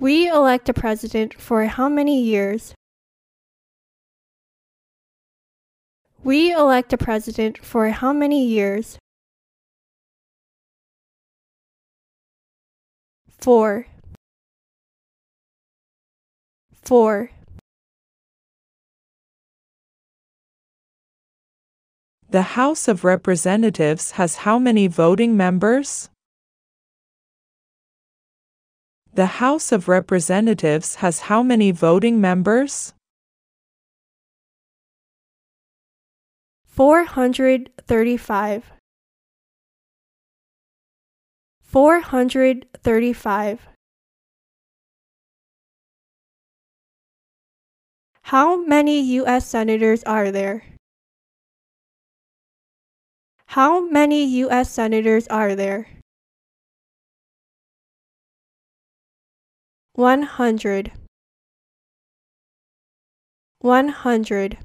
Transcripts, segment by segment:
We elect a president for how many years? We elect a president for how many years? Four. Four. The House of Representatives has how many voting members? The House of Representatives has how many voting members? 435. 435. How many U.S. Senators are there? How many U.S. Senators are there? 100. 100.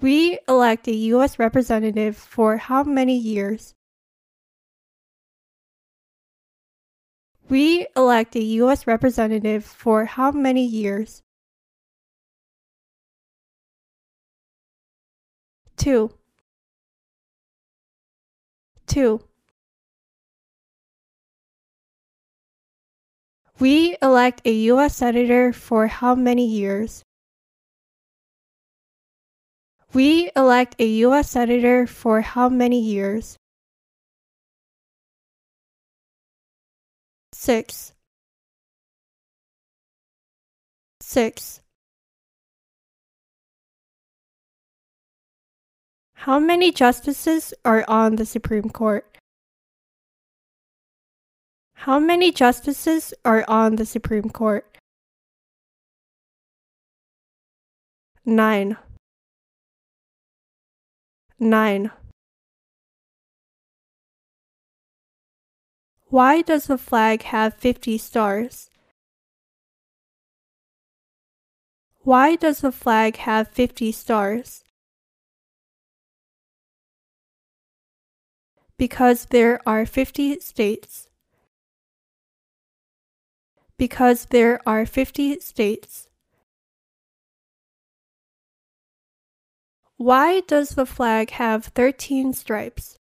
We elect a U.S. representative for how many years? We elect a U.S. representative for how many years? 2. 2. We elect a U.S. Senator for how many years? We elect a U.S. Senator for how many years? 6. 6. How many justices are on the Supreme Court? How many justices are on the Supreme Court? 9. 9. Why does the flag have 50 stars? Why does the flag have 50 stars? Because there are 50 states. Because there are 50 states. Why does the flag have 13 stripes?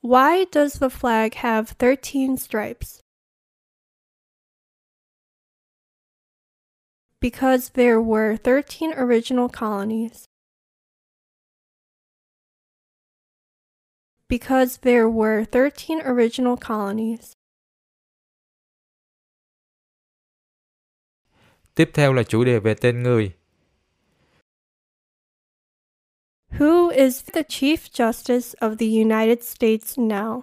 Why does the flag have 13 stripes? Because there were 13 original colonies. Because there were 13 original colonies. Tiếp theo là chủ đề về tên người. Who is the Chief Justice of the United States now?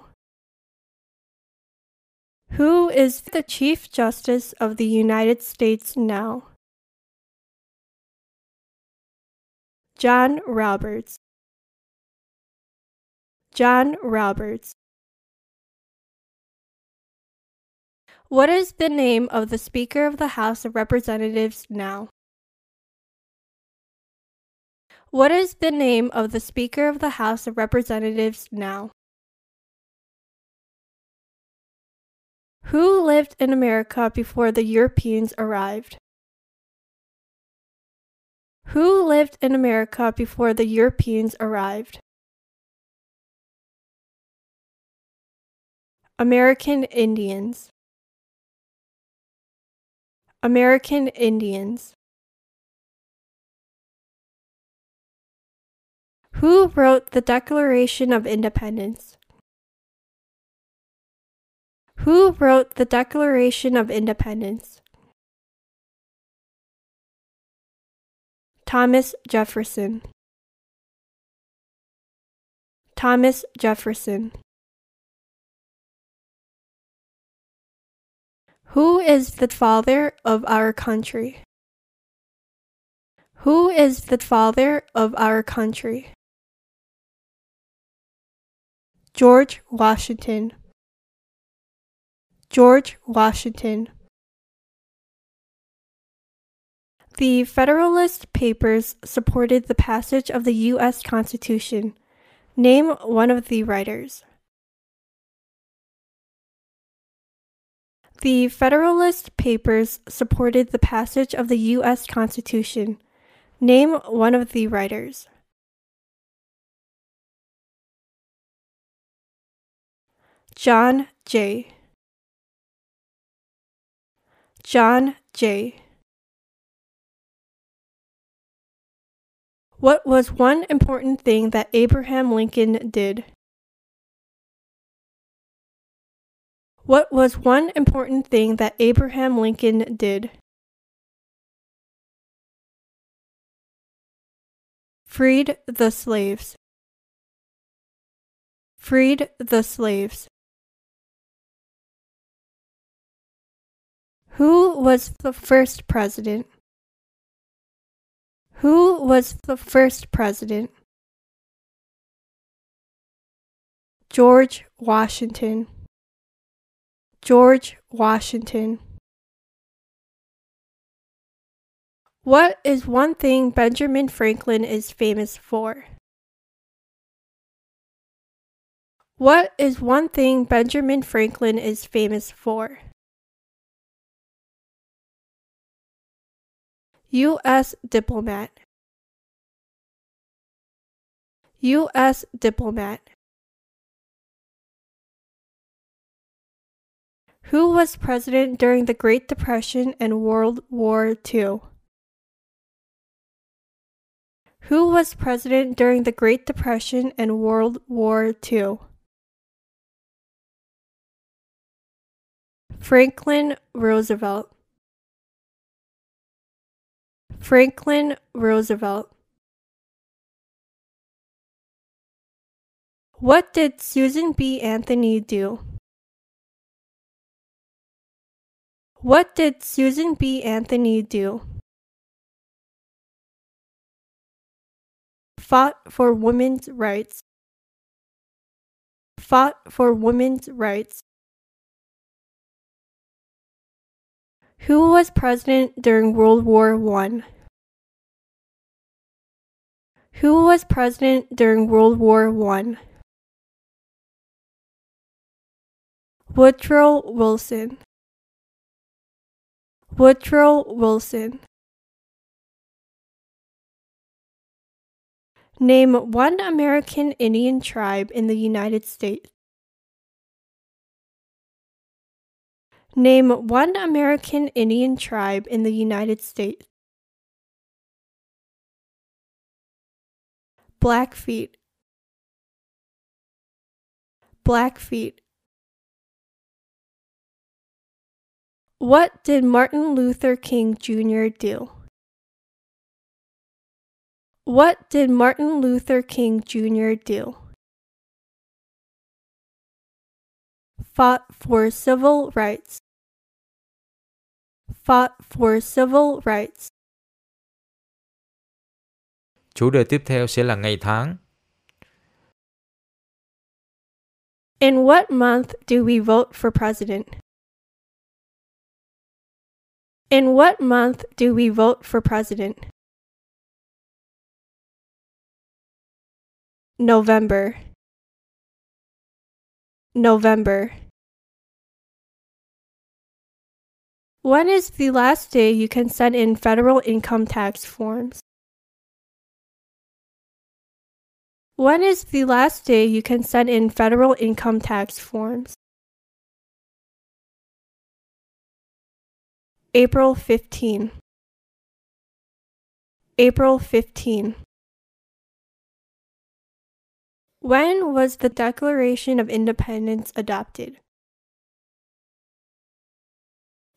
Who is the Chief Justice of the United States now? John Roberts. John Roberts. What is the name of the Speaker of the House of Representatives now? What is the name of the Speaker of the House of Representatives now? Who lived in America before the Europeans arrived? Who lived in America before the Europeans arrived? American Indians. American Indians. Who wrote the Declaration of Independence? Who wrote the Declaration of Independence? Thomas Jefferson. Thomas Jefferson. Who is the father of our country? Who is the father of our country? George Washington. George Washington. The Federalist Papers supported the passage of the U.S. Constitution. Name one of the writers. The Federalist Papers supported the passage of the U.S. Constitution. Name one of the writers. John Jay. John Jay. What was one important thing that Abraham Lincoln did? What was one important thing that Abraham Lincoln did? Freed the slaves. Freed the slaves. Who was the first president? Who was the first president? George Washington. George Washington. What is one thing Benjamin Franklin is famous for? What is one thing Benjamin Franklin is famous for? U.S. diplomat. U.S. diplomat. Who was president during the Great Depression and World War II? Who was president during the Great Depression and World War II? Franklin Roosevelt. Franklin Roosevelt. What did Susan B. Anthony do? What did Susan B. Anthony do? Fought for women's rights. Fought for women's rights. Who was president during World War I? Who was president during World War I? Woodrow Wilson. Woodrow Wilson. Name one American Indian tribe in the United States. Name one American Indian tribe in the United States. Blackfeet. Blackfeet. What did Martin Luther King Jr. do? What did Martin Luther King Jr. do? Fought for civil rights. Fought for civil rights. Chủ đề tiếp theo sẽ là ngày tháng. In what month do we vote for president? In what month do we vote for president? November. November. When is the last day you can send in federal income tax forms? When is the last day you can send in federal income tax forms? April 15. April 15. When was the Declaration of Independence adopted?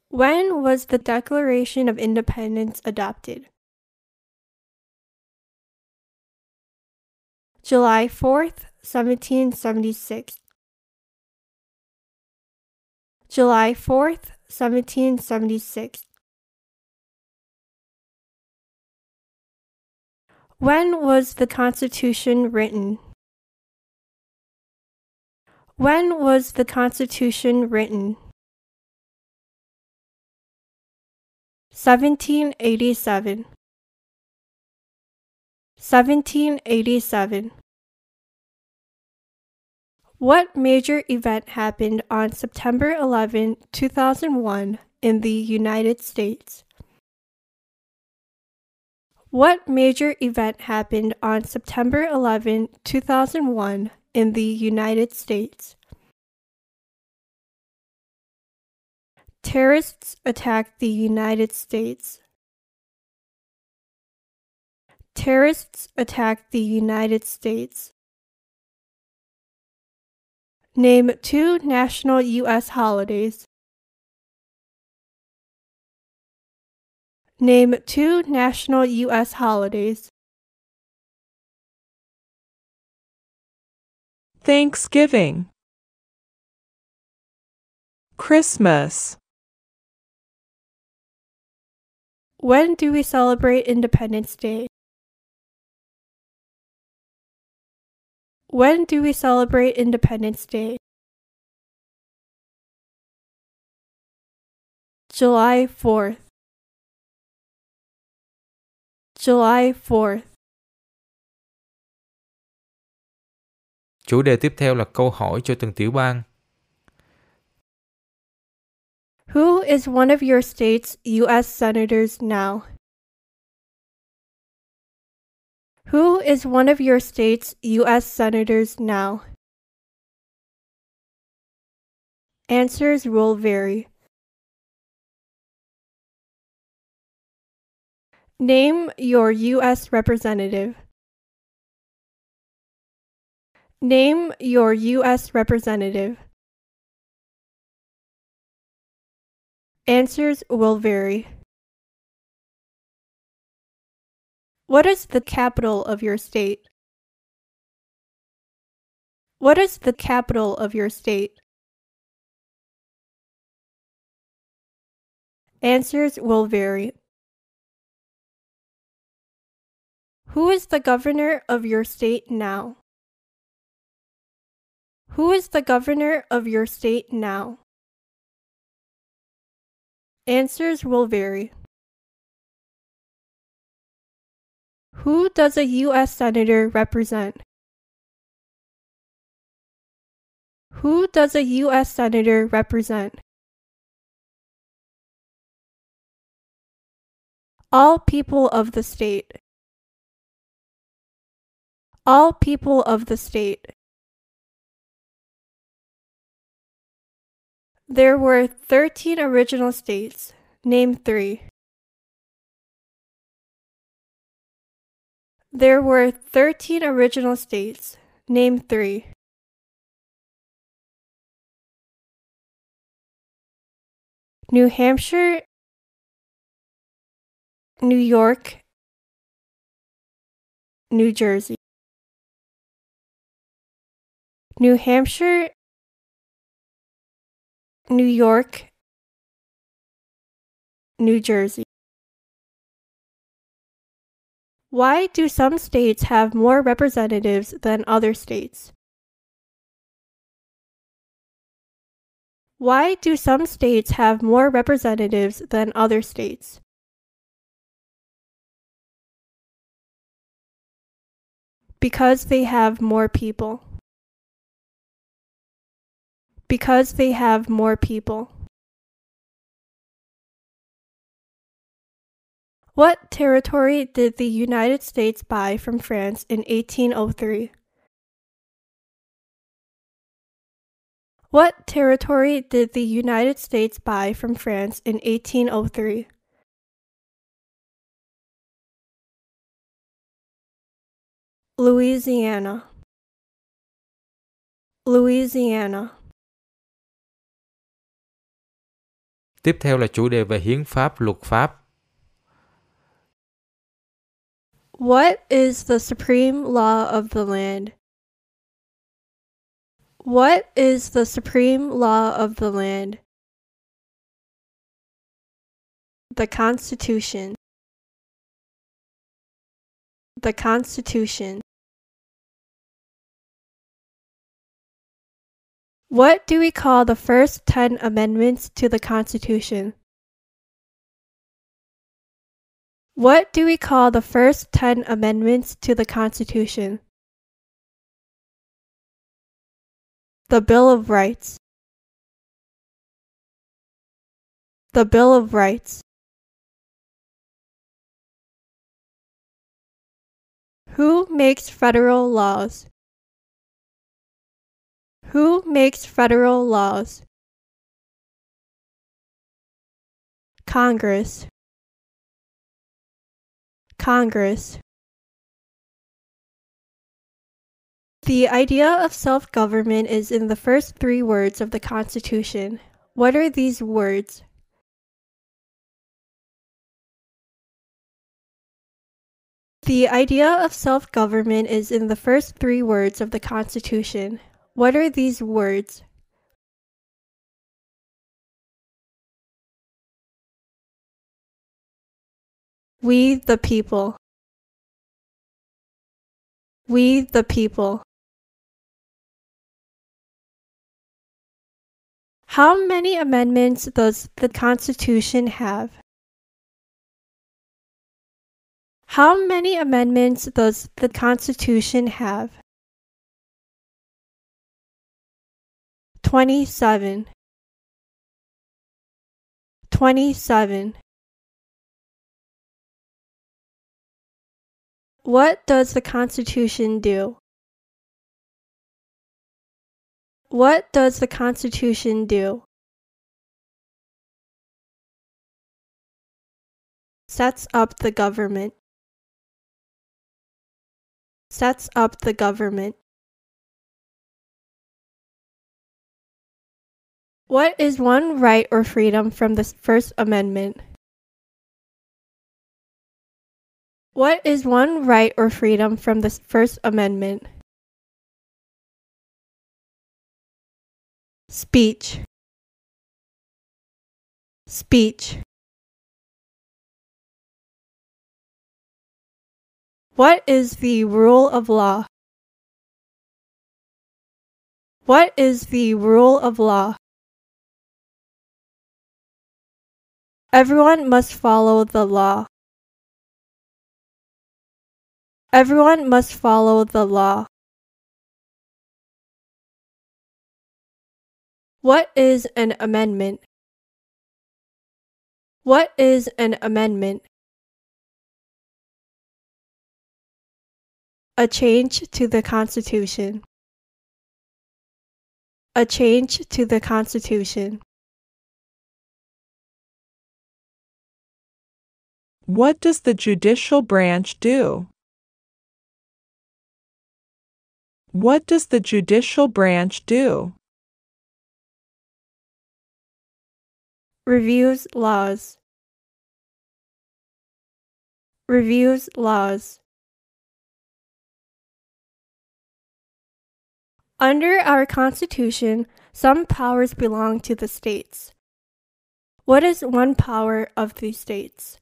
When was the Declaration of Independence adopted? July 4th, 1776. July 4th, 1776. When was the Constitution written? When was the Constitution written? 1787. 1787. What major event happened on September 11, 2001 in the United States? What major event happened on September 11, 2001 in the United States? Terrorists attacked the United States. Terrorists attacked the United States. Name two national U.S. holidays. Name two national U.S. holidays. Thanksgiving, Christmas, When do we celebrate Independence Day? When do we celebrate Independence Day? July 4th. July 4th. Chủ đề tiếp theo là câu hỏi cho từng tiểu bang. Who is one of your state's U.S. senators now? Who is one of your state's U.S. senators now? Answers will vary. Name your U.S. representative. Name your U.S. representative. Answers will vary. What is the capital of your state? What is the capital of your state? Answers will vary. Who is the governor of your state now? Who is the governor of your state now? Answers will vary. Who does a U.S. Senator represent? Who does a U.S. Senator represent? All people of the state. All people of the state. There were 13 original states. Name three. There were 13 original states. Name three. New Hampshire, New York, New Jersey. New Hampshire, New York, New Jersey. Why do some states have more representatives than other states? Why do some states have more representatives than other states? Because they have more people. Because they have more people. What territory did the United States buy from France in 1803? What territory did the United States buy from France in 1803? Louisiana. Louisiana. Tiếp theo là chủ đề về hiến pháp, luật pháp. What is the supreme law of the land? What is the supreme law of the land? The Constitution. The Constitution. What do we call the first 10 amendments to the Constitution? What do we call the first 10 amendments to the Constitution? The Bill of Rights. The Bill of Rights. Who makes federal laws? Who makes federal laws? Congress. Congress. The idea of self government is in the first three words of the Constitution. What are these words? The idea of self government is in the first three words of the Constitution. What are these words? We the people. We the people. How many amendments does the Constitution have? How many amendments does the Constitution have? 27 27 What does the Constitution do? What does the Constitution do? Sets up the government. Sets up the government. What is one right or freedom from the First Amendment? What is one right or freedom from the First Amendment? Speech. Speech. What is the rule of law? What is the rule of law? Everyone must follow the law. Everyone must follow the law. What is an amendment? What is an amendment? A change to the Constitution. A change to the Constitution. What does the judicial branch do? What does the judicial branch do? Reviews laws. Reviews laws. Under our Constitution, some powers belong to the states. What is one power of the states?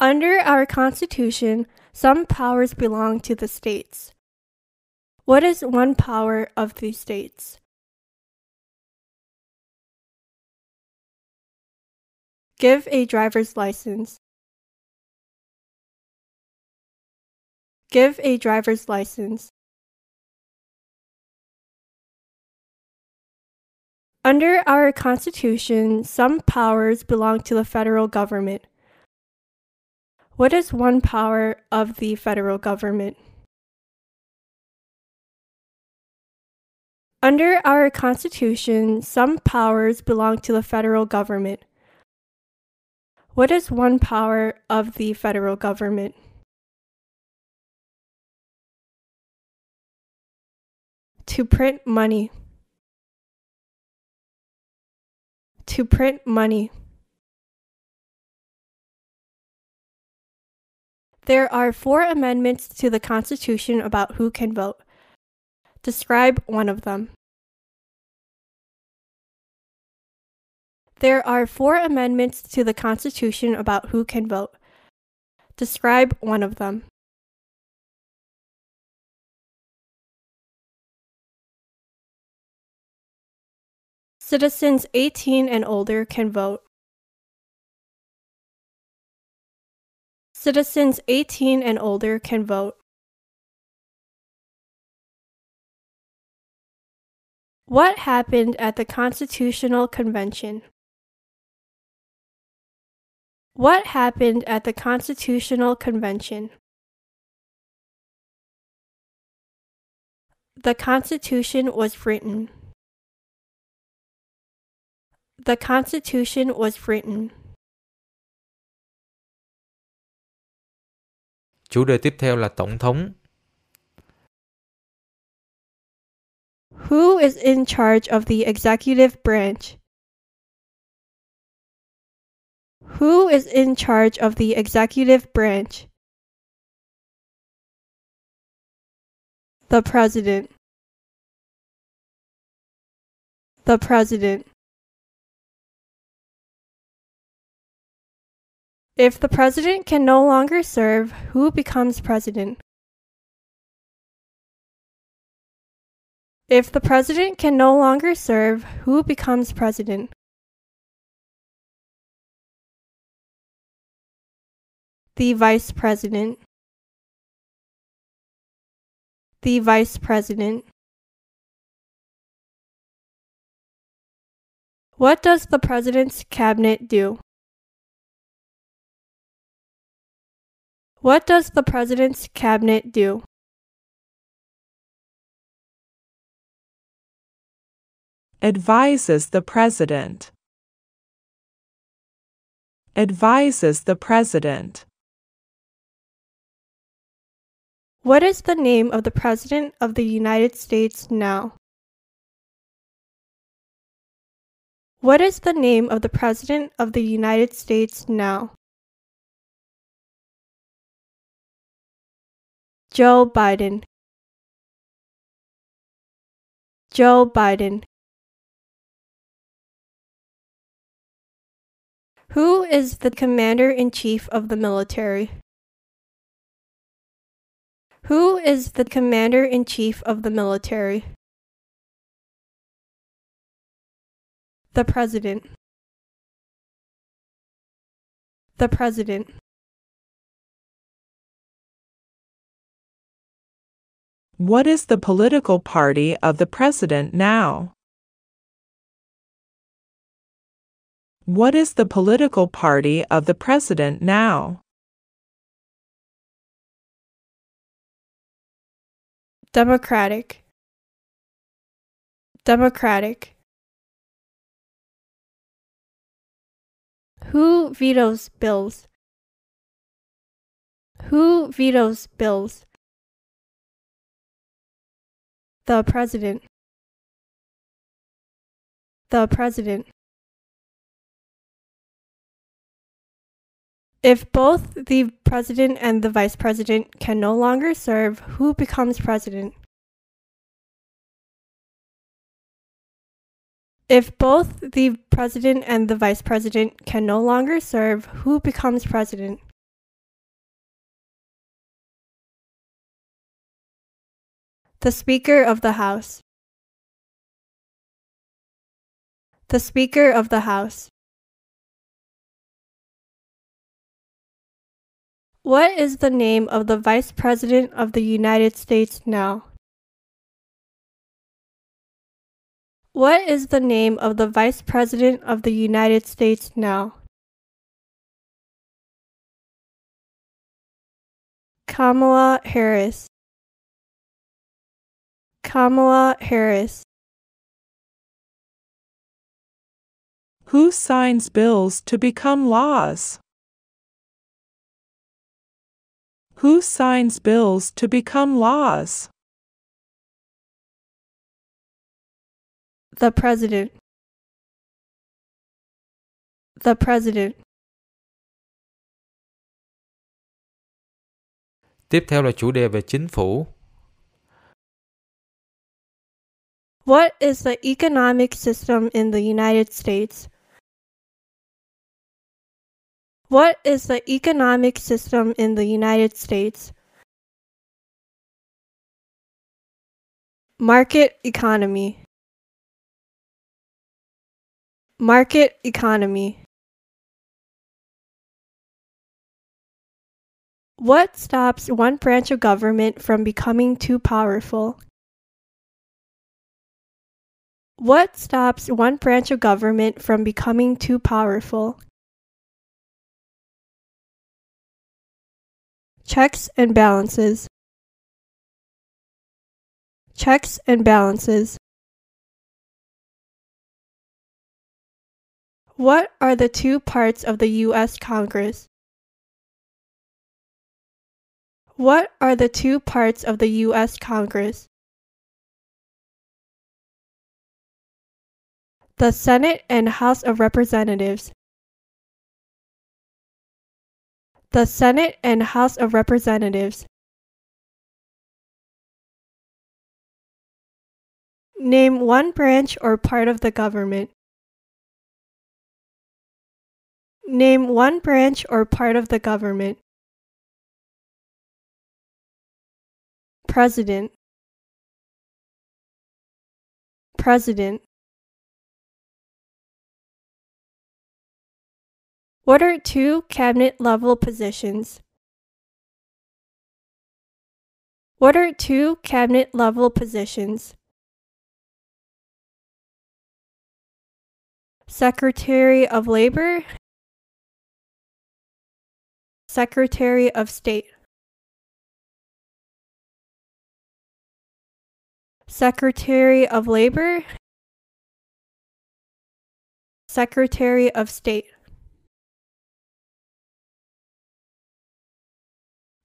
Under our Constitution, some powers belong to the states. What is one power of the states? Give a driver's license. Give a driver's license. Under our Constitution, some powers belong to the federal government. What is one power of the federal government? Under our Constitution, some powers belong to the federal government. What is one power of the federal government? To print money. To print money. There are four amendments to the Constitution about who can vote. Describe one of them. There are four amendments to the Constitution about who can vote. Describe one of them. Citizens 18 and older can vote. Citizens 18 and older can vote. What happened at the Constitutional Convention? What happened at the Constitutional Convention? The Constitution was written. The Constitution was written. Chủ đề tiếp theo là tổng thống. Who is in charge of the executive branch? Who is in charge of the executive branch? The President. The President. If the President can no longer serve, who becomes President? If the President can no longer serve, who becomes President? The Vice President. The Vice President. What does the President's Cabinet do? What does the President's Cabinet do? Advises the President. Advises the President. What is the name of the President of the United States now? What is the name of the President of the United States now? Joe Biden. Joe Biden. Who is the Commander in Chief of the military? Who is the Commander in Chief of the military? The President. The President. What is the political party of the President now? What is the political party of the President now? Democratic. Democratic. Who vetoes bills? Who vetoes bills? The President. The President. If both the President and the Vice President can no longer serve, who becomes President? If both the President and the Vice President can no longer serve, who becomes President? The Speaker of the House. The Speaker of the House. What is the name of the Vice President of the United States now? What is the name of the Vice President of the United States now? Kamala Harris. Kamala Harris. Who signs bills to become laws? Who signs bills to become laws? The President. The President. Tiếp theo là chủ đề về chính phủ. What is the economic system in the United States? What is the economic system in the United States? Market economy. Market economy. What stops one branch of government from becoming too powerful? What stops one branch of government from becoming too powerful? Checks and balances. Checks and balances. What are the two parts of the U.S. Congress? What are the two parts of the U.S. Congress? The Senate and House of Representatives. The Senate and House of Representatives. Name one branch or part of the government. Name one branch or part of the government. President. President. What are two cabinet level positions? What are two cabinet level positions? Secretary of Labor, Secretary of State. Secretary of Labor, Secretary of State.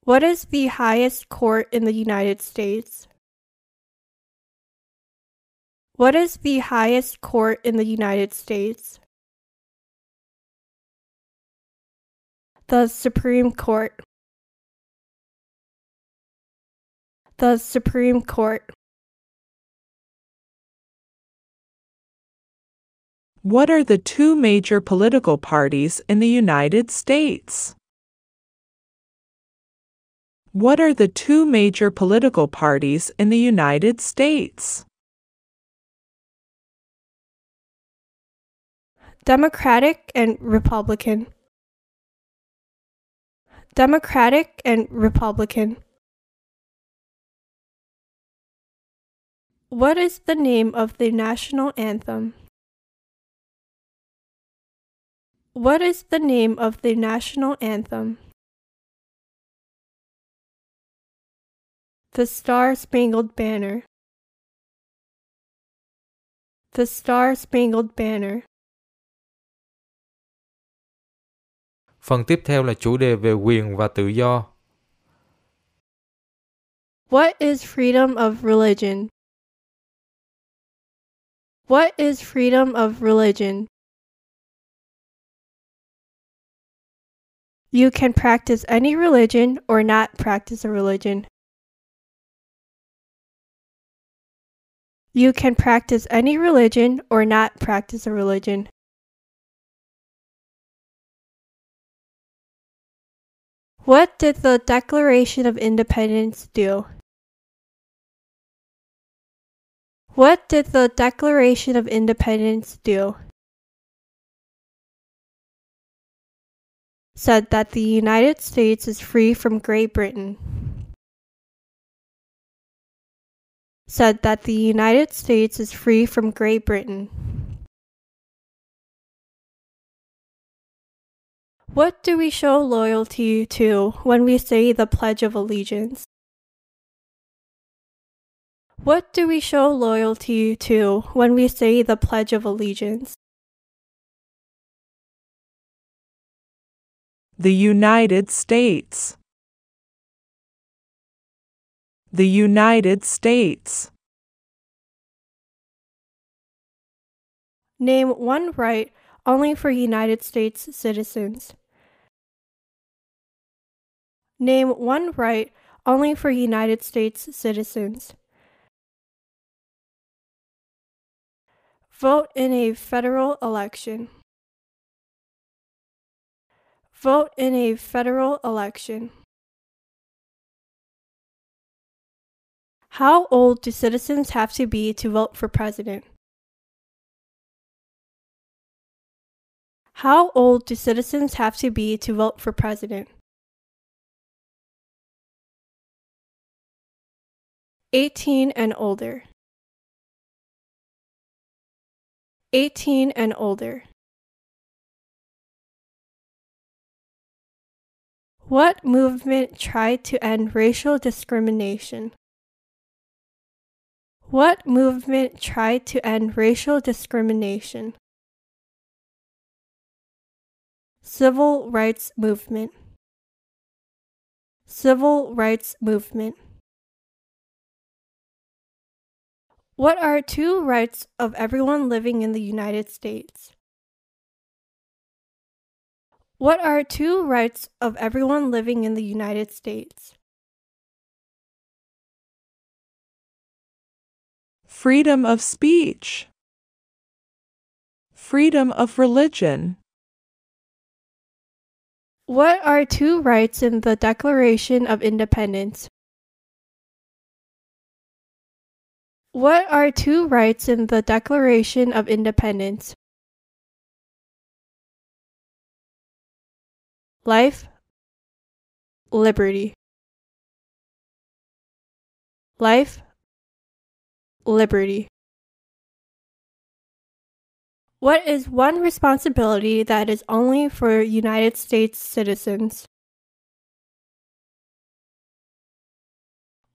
What is the highest court in the United States? What is the highest court in the United States? The Supreme Court. The Supreme Court. What are the two major political parties in the United States? What are the two major political parties in the United States? Democratic and Republican. Democratic and Republican. What is the name of the national anthem? What is the name of the national anthem? The Star Spangled Banner. The Star Spangled Banner. Phần tiếp theo là chủ đề về quyền và tự do. What is freedom of religion? What is freedom of religion? You can practice any religion or not practice a religion. You can practice any religion or not practice a religion. What did the Declaration of Independence do? What did the Declaration of Independence do? Said that the United States is free from Great Britain. Said that the United States is free from Great Britain. What do we show loyalty to when we say the Pledge of Allegiance? What do we show loyalty to when we say the Pledge of Allegiance? The United States. The United States. Name one right only for United States citizens. Name one right only for United States citizens. Vote in a federal election. Vote in a federal election. How old do citizens have to be to vote for president? How old do citizens have to be to vote for president? 18 and older. 18 and older. What movement tried to end racial discrimination? What movement tried to end racial discrimination? Civil Rights Movement. Civil Rights Movement. What are two rights of everyone living in the United States? What are two rights of everyone living in the United States? Freedom of speech, freedom of religion, What are two rights in the Declaration of Independence? What are two rights in the Declaration of Independence? Life, liberty. Life, liberty. What is one responsibility that is only for United States citizens?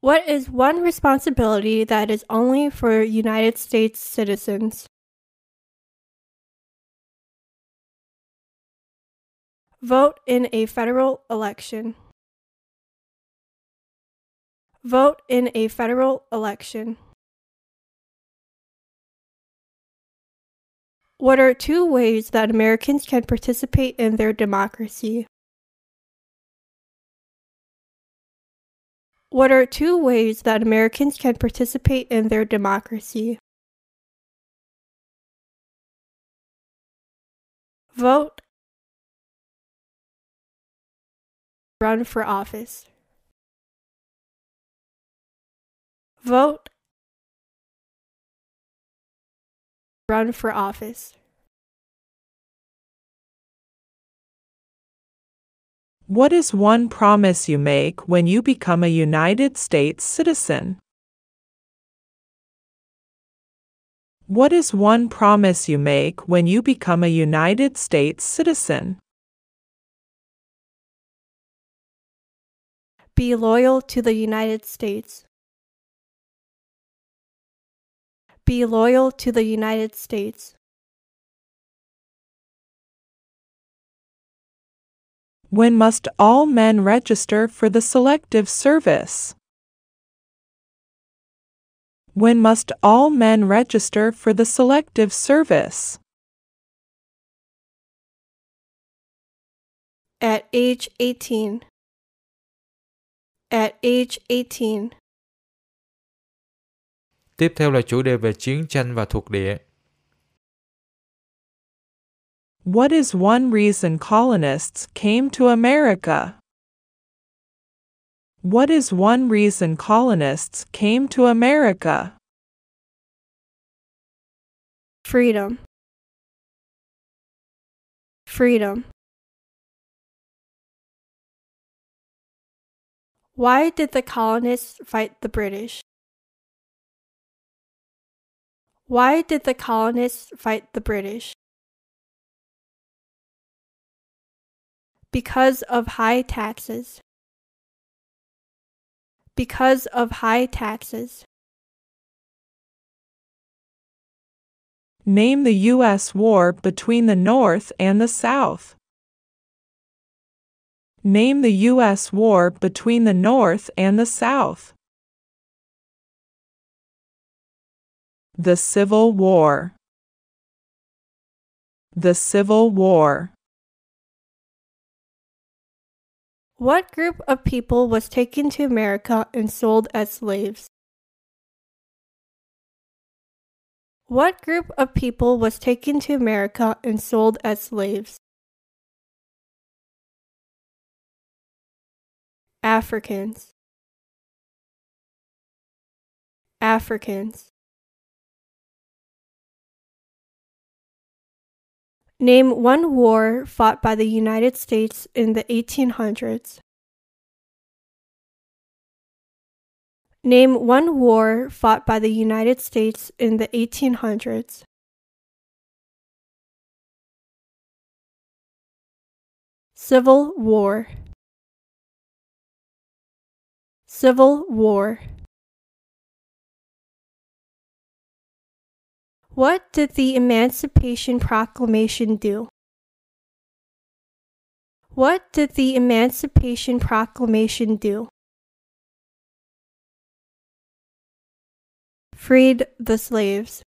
What is one responsibility that is only for United States citizens? Vote in a federal election. Vote in a federal election. What are two ways that Americans can participate in their democracy? What are two ways that Americans can participate in their democracy? Vote. Run for office. Vote. Run for office. What is one promise you make when you become a United States citizen? What is one promise you make when you become a United States citizen? Be loyal to the United States. Be loyal to the United States. When must all men register for the Selective Service? When must all men register for the Selective Service? At age 18. At age 18. Tiếp theo là chủ đề về chiến tranh và thuộc địa. What is one reason colonists came to America? What is one reason colonists came to America? Freedom. Freedom. Why did the colonists fight the British? Why did the colonists fight the British? Because of high taxes. Because of high taxes. Name the U.S. war between the North and the South. Name the U.S. war between the North and the South. The Civil War. The Civil War. What group of people was taken to America and sold as slaves? What group of people was taken to America and sold as slaves? Africans. Africans. Name one war fought by the United States in the 1800s. Name one war fought by the United States in the 1800s. Civil War. Civil War. What did the Emancipation Proclamation do? What did the Emancipation Proclamation do? Freed the slaves.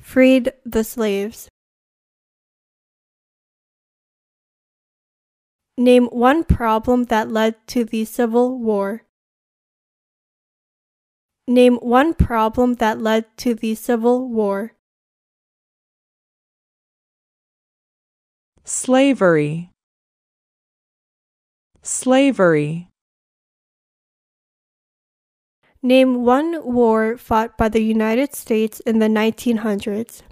Freed the slaves. Name one problem that led to the Civil War. Name one problem that led to the Civil War. Slavery. Slavery. Name one war fought by the United States in the 1900s.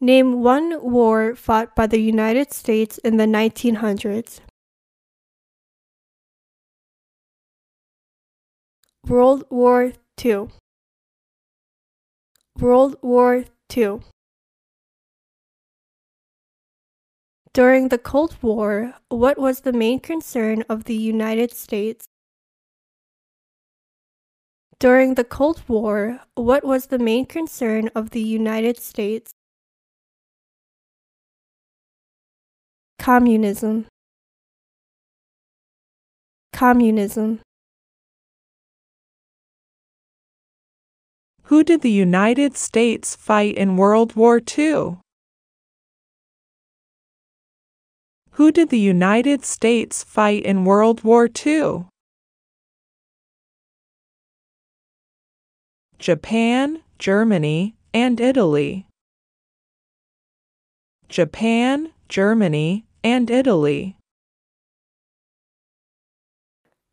Name one war fought by the United States in the 1900s. World War II. World War II. During the Cold War, what was the main concern of the United States? During the Cold War, what was the main concern of the United States? Communism. Communism. Who did the United States fight in World War II? Who did the United States fight in World War II? Japan, Germany, and Italy. Japan, Germany, and Italy.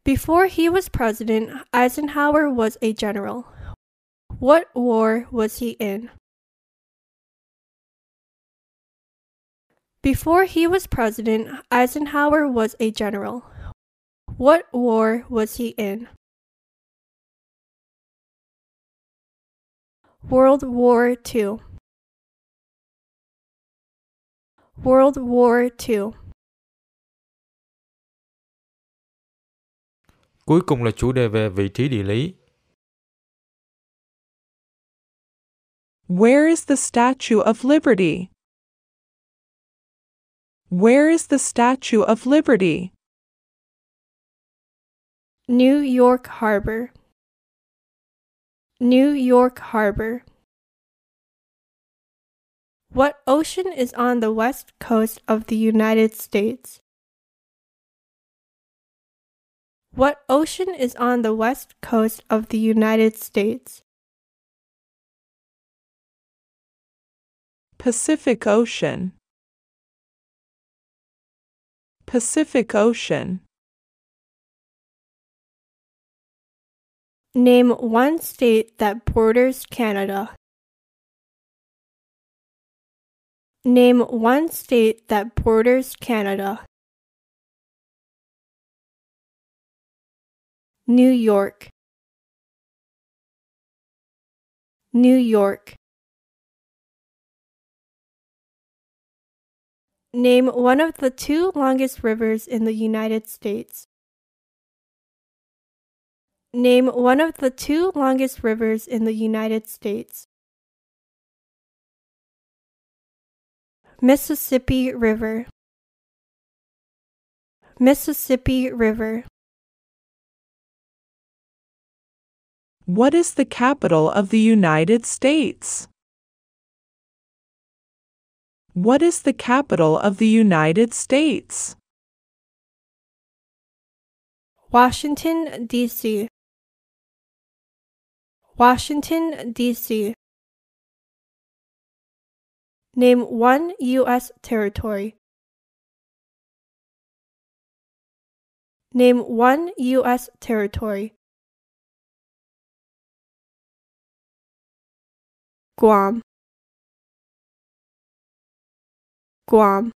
Before he was president, Eisenhower was a general. What war was he in? Before he was president, Eisenhower was a general. What war was he in? World War II. World War II. Cuối cùng là chủ đề về vị trí địa lý. Where is the Statue of Liberty? Where is the Statue of Liberty? New York Harbor. New York Harbor. What ocean is on the west coast of the United States? What ocean is on the west coast of the United States? Pacific Ocean. Pacific Ocean. Name one state that borders Canada. Name one state that borders Canada. New York. New York. Name one of the two longest rivers in the United States. Name one of the two longest rivers in the United States. Mississippi River. Mississippi River. What is the capital of the United States? What is the capital of the United States? Washington, D.C. Washington, D.C. Name one U.S. territory. Name one U.S. territory. Guam. Guam.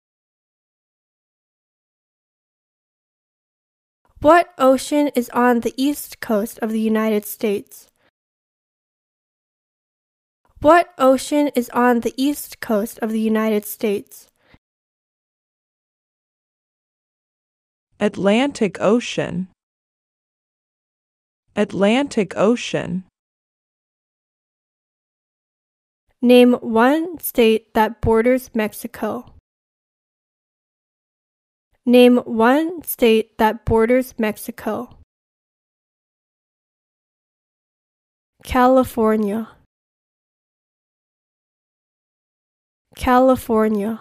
What ocean is on the east coast of the United States? What ocean is on the east coast of the United States? Atlantic Ocean. Atlantic Ocean. Name one state that borders Mexico. Name one state that borders Mexico. California. California.